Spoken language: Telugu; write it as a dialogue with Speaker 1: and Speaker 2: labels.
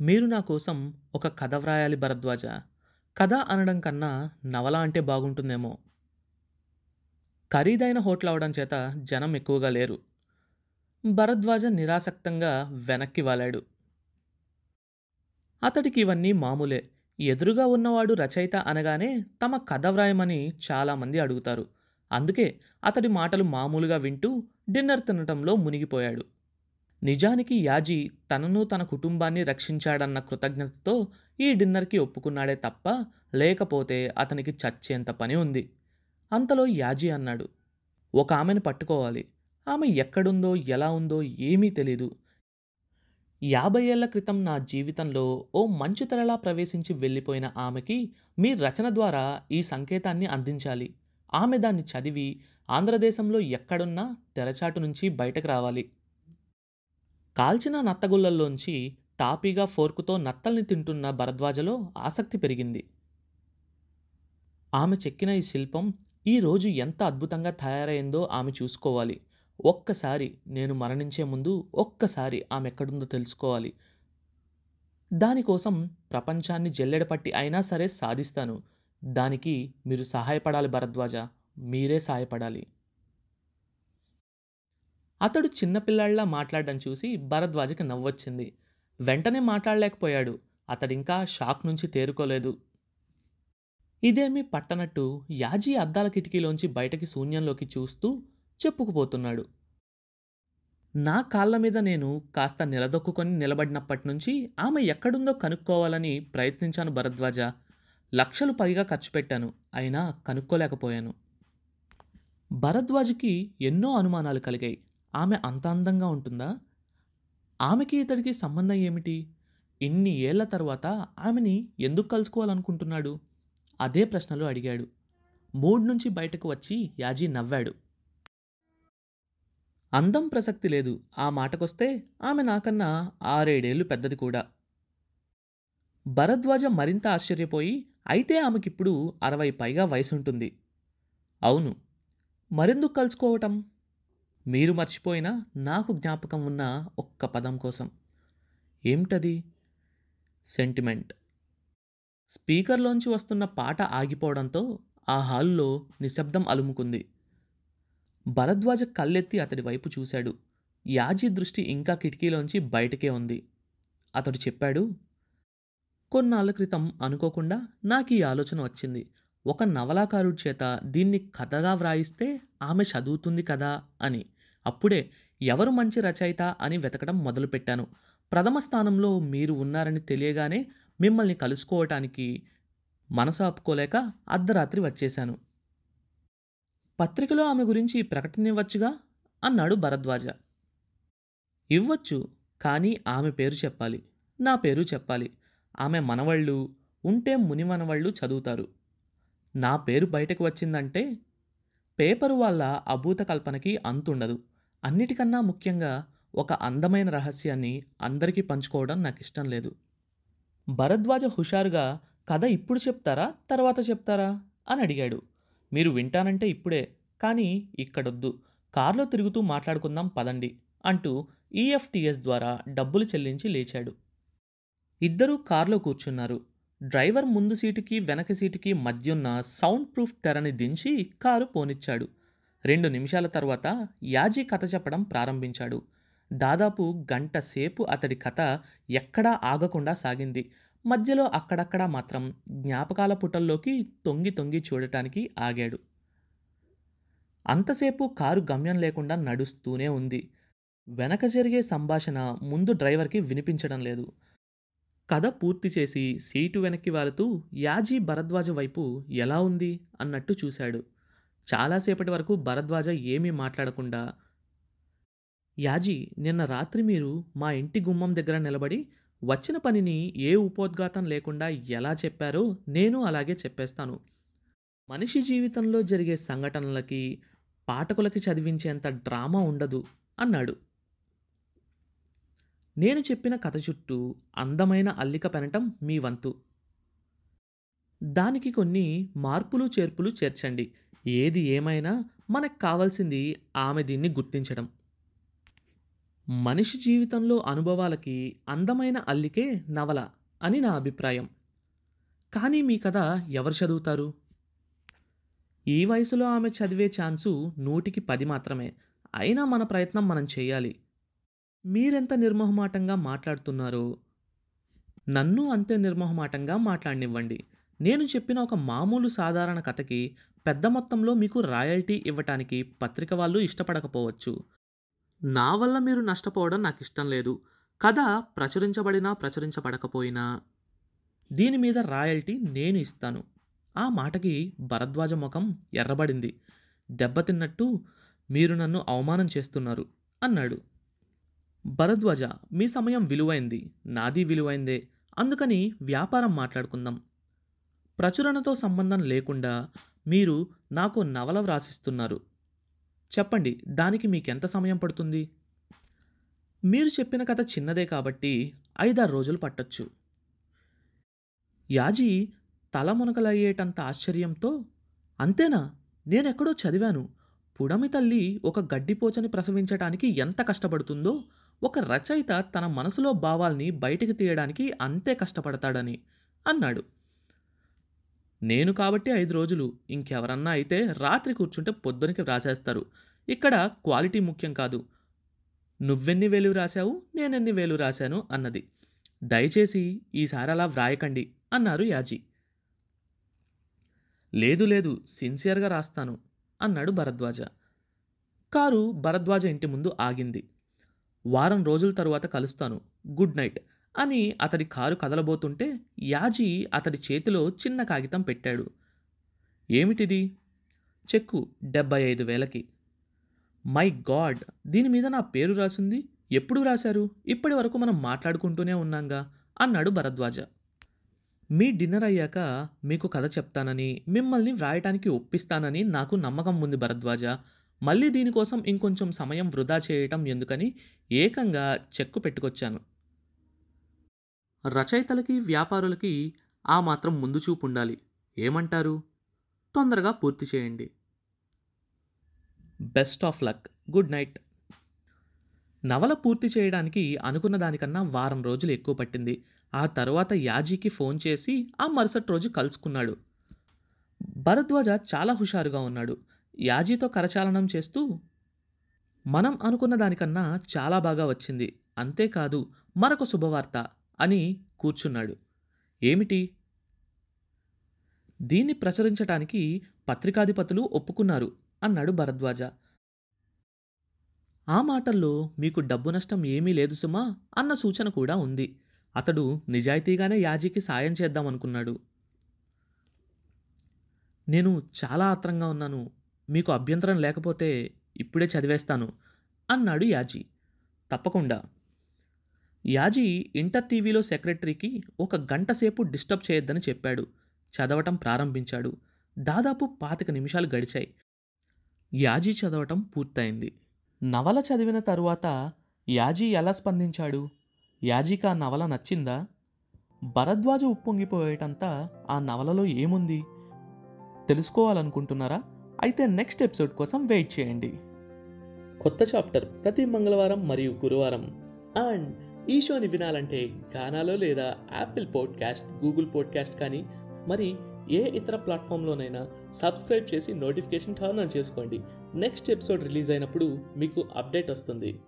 Speaker 1: మీరు నా కోసం ఒక కథ వ్రాయాలి భరద్వాజ. కథ అనడం కన్నా నవల అంటే బాగుంటుందేమో. ఖరీదైన హోటల్ అవడం చేత జనం ఎక్కువగా లేరు. భరద్వాజ నిరాసక్తంగా వెనక్కి వాలాడు. అతడికి ఇవన్నీ మామూలే. ఎదురుగా ఉన్నవాడు రచయిత అనగానే తమ కథ వ్రాయమని చాలామంది అడుగుతారు. అందుకే అతడి మాటలు మామూలుగా వింటూ డిన్నర్ తినటంలో మునిగిపోయాడు. నిజానికి యాజీ తనను తన కుటుంబాన్ని రక్షించాడన్న కృతజ్ఞతతో ఈ డిన్నర్కి ఒప్పుకున్నాడే తప్ప లేకపోతే అతనికి చచ్చేంత పని ఉంది. అంతలో యాజీ అన్నాడు ఒక ఆమెను పట్టుకోవాలి. ఆమె ఎక్కడుందో ఎలా ఉందో ఏమీ తెలీదు. యాభై ఏళ్ళ క్రితం నా జీవితంలో ఓ మంచు తెరలా ప్రవేశించి వెళ్ళిపోయిన ఆమెకి మీ రచన ద్వారా ఈ సంకేతాన్ని అందించాలి. ఆమె దాన్ని చదివి ఆంధ్రదేశంలో ఎక్కడున్నా తెరచాటు నుంచి బయటకు రావాలి. కాల్చిన నత్తగుళ్ళల్లోంచి తాపీగా ఫోర్కుతో నత్తల్ని తింటున్న భరద్వాజలో ఆసక్తి పెరిగింది. ఆమె చెక్కిన ఈ శిల్పం ఈ రోజు ఎంత అద్భుతంగా తయారైందో ఆమె చూసుకోవాలి. ఒక్కసారి నేను మరణించే ముందు ఒక్కసారి ఆమె ఎక్కడుందో తెలుసుకోవాలి. దానికోసం ప్రపంచాన్ని జల్లెడపట్టి అయినా సరే సాధిస్తాను. దానికి మీరు సహాయపడాలి భరద్వాజ. మీరే సహాయపడాలి. అతడు చిన్నపిల్లాడిలా మాట్లాడడం చూసి భరద్వాజకి నవ్వొచ్చింది. వెంటనే మాట్లాడలేకపోయాడు. అతడింకా షాక్ నుంచి తేరుకోలేదు. ఇదేమీ పట్టనట్టు యాజీ అద్దాల కిటికీలోంచి బయటకి శూన్యంలోకి చూస్తూ చెప్పుకుపోతున్నాడు. నా కాళ్ళ మీద నేను కాస్త నిలదొక్కుకొని నిలబడినప్పటి నుంచి ఆమె ఎక్కడుందో కనుక్కోవాలని ప్రయత్నించాను భరద్వాజ. లక్షలు పైగా ఖర్చు పెట్టాను. అయినా కనుక్కోలేకపోయాను. భరద్వాజ్కి ఎన్నో అనుమానాలు కలిగాయి. ఆమె అంత అందంగా ఉంటుందా? ఆమెకి ఇతడికి సంబంధం ఏమిటి? ఇన్ని ఏళ్ళ తర్వాత ఆమెని ఎందుకు కలుసుకోవాలనుకుంటున్నాడు? అదే ప్రశ్నలు అడిగాడు. మూడ్ నుంచి బయటకు వచ్చి యాజీ నవ్వాడు. అందం ప్రసక్తి లేదు. ఆ మాటకొస్తే ఆమె నాకన్నా ఆరేడేళ్ళు పెద్దది కూడా. భరద్వాజ మరింత ఆశ్చర్యపోయి అయితే ఆమెకిప్పుడు అరవై పైగా వయసుంటుంది. అవును. మరెందుకు కలుసుకోవటం? మీరు మర్చిపోయినా నాకు జ్ఞాపకం ఉన్న ఒక్క పదం కోసం. ఏమిటది? సెంటిమెంట్. స్పీకర్లోంచి వస్తున్న పాట ఆగిపోవడంతో ఆ హాల్లో నిశ్శబ్దం అలుముకుంది. భరద్వాజ కళ్ళెత్తి అతడి వైపు చూశాడు. యాజీ దృష్టి ఇంకా కిటికీలోంచి బయటకే ఉంది. అతడు చెప్పాడు కొన్నాళ్ళ క్రితం అనుకోకుండా నాకు ఈ ఆలోచన వచ్చింది. ఒక నవలాకారుడి చేత దీన్ని కథగా వ్రాయిస్తే ఆమె చదువుతుంది కదా అని. అప్పుడే ఎవరు మంచి రచయిత అని వెతకడం మొదలుపెట్టాను. ప్రథమ స్థానంలో మీరు ఉన్నారని తెలియగానే మిమ్మల్ని కలుసుకోవటానికి మనసు ఆపుకోలేక అర్ధరాత్రి వచ్చేశాను. పత్రికలో ఆమె గురించి ప్రకటన ఇవ్వచ్చుగా అన్నాడు భరద్వాజ. ఇవ్వచ్చు కానీ ఆమె పేరు చెప్పాలి. నా పేరు చెప్పాలి. ఆమె మనవళ్ళు ఉంటే ముని మనవళ్ళు చదువుతారు. నా పేరు బయటకు వచ్చిందంటే పేపరు వాళ్ళ అభూత కల్పనకి అంతుండదు. అన్నిటికన్నా ముఖ్యంగా ఒక అందమైన రహస్యాన్ని అందరికీ పంచుకోవడం నాకు ఇష్టం లేదు. భరద్వాజ హుషారుగా కథ ఇప్పుడు చెప్తారా? తర్వాత చెప్తారా? అని అడిగాడు. మీరు వింటానంటే ఇప్పుడే కానీ ఇక్కడొద్దు. కారులో తిరుగుతూ మాట్లాడుకుందాం పదండి అంటూ ఈఎఫ్టిఎస్ ద్వారా డబ్బులు చెల్లించి లేచాడు. ఇద్దరూ కారులో కూర్చున్నారు. డ్రైవర్ ముందు సీటుకి వెనక సీటుకి మధ్యున్న సౌండ్ ప్రూఫ్ తెరని దించి కారు పోనిచ్చాడు. రెండు నిమిషాల తర్వాత యాజీ కథ చెప్పడం ప్రారంభించాడు. దాదాపు గంట సేపు అతడి కథ ఎక్కడా ఆగకుండా సాగింది. మధ్యలో అక్కడక్కడా మాత్రం జ్ఞాపకాల పుటల్లోకి తొంగి తొంగి చూడటానికి ఆగాడు. అంతసేపు కారు గమ్యం లేకుండా నడుస్తూనే ఉంది. వెనక జరిగే సంభాషణ ముందు డ్రైవర్కి వినిపించడం లేదు. కథ పూర్తి చేసి సీటు వెనక్కి వాలుతూ యాజీ భరద్వాజ వైపు ఎలా ఉంది అన్నట్టు చూశాడు. చాలాసేపటి వరకు భరద్వాజ ఏమీ మాట్లాడకుండా యాజీ నిన్న రాత్రి మీరు మా ఇంటి గుమ్మం దగ్గర నిలబడి వచ్చిన పనిని ఏ ఉపోద్ఘాతం లేకుండా ఎలా చెప్పారో నేను అలాగే చెప్పేస్తాను. మనిషి జీవితంలో జరిగే సంఘటనలకి పాఠకులకి చదివించేంత డ్రామా ఉండదు అన్నాడు. నేను చెప్పిన కథ చుట్టూ అందమైన అల్లిక పెనటం మీ వంతు. దానికి కొన్ని మార్పులు చేర్పులు చేర్చండి. ఏది ఏమైనా మనకు కావాల్సింది ఆమె దీన్ని గుర్తించడం. మనిషి జీవితంలో అనుభవాలకి అందమైన అల్లికే నవల అని నా అభిప్రాయం. కానీ మీ కథ ఎవరు చదువుతారు? ఈ వయసులో ఆమె చదివే ఛాన్సు నూటికి పది మాత్రమే. అయినా మన ప్రయత్నం మనం చేయాలి. మీరెంత నిర్మోహమాటంగా మాట్లాడుతున్నారో నన్ను అంతే నిర్మోహమాటంగా మాట్లాడనివ్వండి. నేను చెప్పిన ఒక మామూలు సాధారణ కథకి పెద్ద మొత్తంలో మీకు రాయల్టీ ఇవ్వటానికి పత్రిక వాళ్ళు ఇష్టపడకపోవచ్చు. నా వల్ల మీరు నష్టపోవడం నాకు ఇష్టం లేదు. కథ ప్రచురించబడినా ప్రచురించబడకపోయినా దీని మీద రాయల్టీ నేను ఇస్తాను. ఆ మాటకి భరద్వాజ ముఖం ఎర్రబడింది. దెబ్బతిన్నట్టు మీరు నన్ను అవమానం చేస్తున్నారు అన్నాడు. భరద్వాజ మీ సమయం విలువైంది నాది విలువైందే అందుకని వ్యాపారం మాట్లాడుకుందాం. ప్రచురణతో సంబంధం లేకుండా మీరు నాకు నవల వ్రాసిస్తున్నారు. చెప్పండి దానికి మీకెంత సమయం పడుతుంది? మీరు చెప్పిన కథ చిన్నదే కాబట్టి ఐదారు రోజులు పట్టొచ్చు. యాజీ తలమునకలయ్యేటంత ఆశ్చర్యంతో అంతేనా? నేనెక్కడో చదివాను. పుడమి తల్లి ఒక గడ్డిపోచని ప్రసవించటానికి ఎంత కష్టపడుతుందో ఒక రచయిత తన మనసులో భావాల్ని బయటికి తీయడానికి అంతే కష్టపడతాడని అన్నాడు. నేను కాబట్టి ఐదు రోజులు ఇంకెవరన్నా అయితే రాత్రి కూర్చుంటే పొద్దునకి వ్రాసేస్తారు. ఇక్కడ క్వాలిటీ ముఖ్యం కాదు. నువ్వెన్ని వేలు రాశావు నేనెన్ని వేలు రాశాను అన్నది. దయచేసి ఈసారి అలా వ్రాయకండి అన్నారు యాజీ. లేదు లేదు సిన్సియర్గా రాస్తాను అన్నాడు భరద్వాజ. కారు భరద్వాజ ఇంటి ముందు ఆగింది. వారం రోజుల తరువాత కలుస్తాను. గుడ్ నైట్ అని అతడి కారు కదలబోతుంటే యాజీ అతడి చేతిలో చిన్న కాగితం పెట్టాడు. ఏమిటిది? చెక్కు డెబ్బై ఐదు వేలకి. My god! దీని మీద నా పేరు రాసింది? ఎప్పుడు రాశారు? ఇప్పటి వరకు మనం మాట్లాడుకుంటూనే ఉన్నాంగా అన్నాడు భరద్వాజ. మీ డిన్నర్ అయ్యాక మీకు కథ చెప్తానని మిమ్మల్ని వ్రాయటానికి ఒప్పిస్తానని నాకు నమ్మకం ఉంది భరద్వాజ. మళ్ళీ దీనికోసం ఇంకొంచెం సమయం వృధా చేయటం ఎందుకని ఏకంగా చెక్కు పెట్టుకొచ్చాను. రచయితలకి వ్యాపారులకి ఆ మాత్రం ముందు చూపు ఉండాలి. ఏమంటారు? తొందరగా పూర్తి చేయండి. Best of luck. Good night. నవల పూర్తి చేయడానికి అనుకున్న దానికన్నా వారం రోజులు ఎక్కువ పట్టింది. ఆ తర్వాత యాజీకి ఫోన్ చేసి ఆ మరుసటి రోజు కలుసుకున్నాడు. భరద్వాజ చాలా హుషారుగా ఉన్నాడు. యాజీతో కరచాలనం చేస్తూ మనం అనుకున్న దానికన్నా చాలా బాగా వచ్చింది. అంతేకాదు మరొక శుభవార్త అని కూర్చున్నాడు. ఏమిటి? దీన్ని ప్రచురించటానికి పత్రికాధిపతులు ఒప్పుకున్నారు అన్నాడు భరద్వాజ. ఆ మాటల్లో మీకు డబ్బు నష్టం ఏమీ లేదు సుమా అన్న సూచన కూడా ఉంది. అతడు నిజాయితీగానే యాజీకి సాయం చేద్దామనుకున్నాడు. నేను చాలా ఆత్రంగా ఉన్నాను. మీకు అభ్యంతరం లేకపోతే ఇప్పుడే చదివేస్తాను అన్నాడు యాజీ. తప్పకుండా. యాజీ ఇంటర్ టీవీలో సెక్రటరీకి ఒక గంట సేపు డిస్టర్బ్ చేయొద్దని చెప్పాడు. చదవటం ప్రారంభించాడు. దాదాపు పాతిక నిమిషాలు గడిచాయి. యాజీ చదవటం పూర్తయింది. నవల చదివిన తరువాత యాజీ ఎలా స్పందించాడు? యాజీకి ఆ నవల నచ్చిందా? భరద్వాజ ఉప్పొంగిపోయేటంతా ఆ నవలలో ఏముంది? తెలుసుకోవాలనుకుంటున్నారా? అయితే నెక్స్ట్ ఎపిసోడ్ కోసం వెయిట్ చేయండి. కొత్త చాప్టర్ ప్రతి మంగళవారం మరియు గురువారం. అండ్ ఈ షోని వినాలంటే గానాలో లేదా యాపిల్ పాడ్కాస్ట్ గూగుల్ పాడ్కాస్ట్ కానీ మరి ఏ ఇతర ప్లాట్ఫామ్లోనైనా సబ్స్క్రైబ్ చేసి నోటిఫికేషన్ టర్న్ ఆన్ చేసుకోండి. నెక్స్ట్ ఎపిసోడ్ రిలీజ్ అయినప్పుడు మీకు అప్డేట్ వస్తుంది.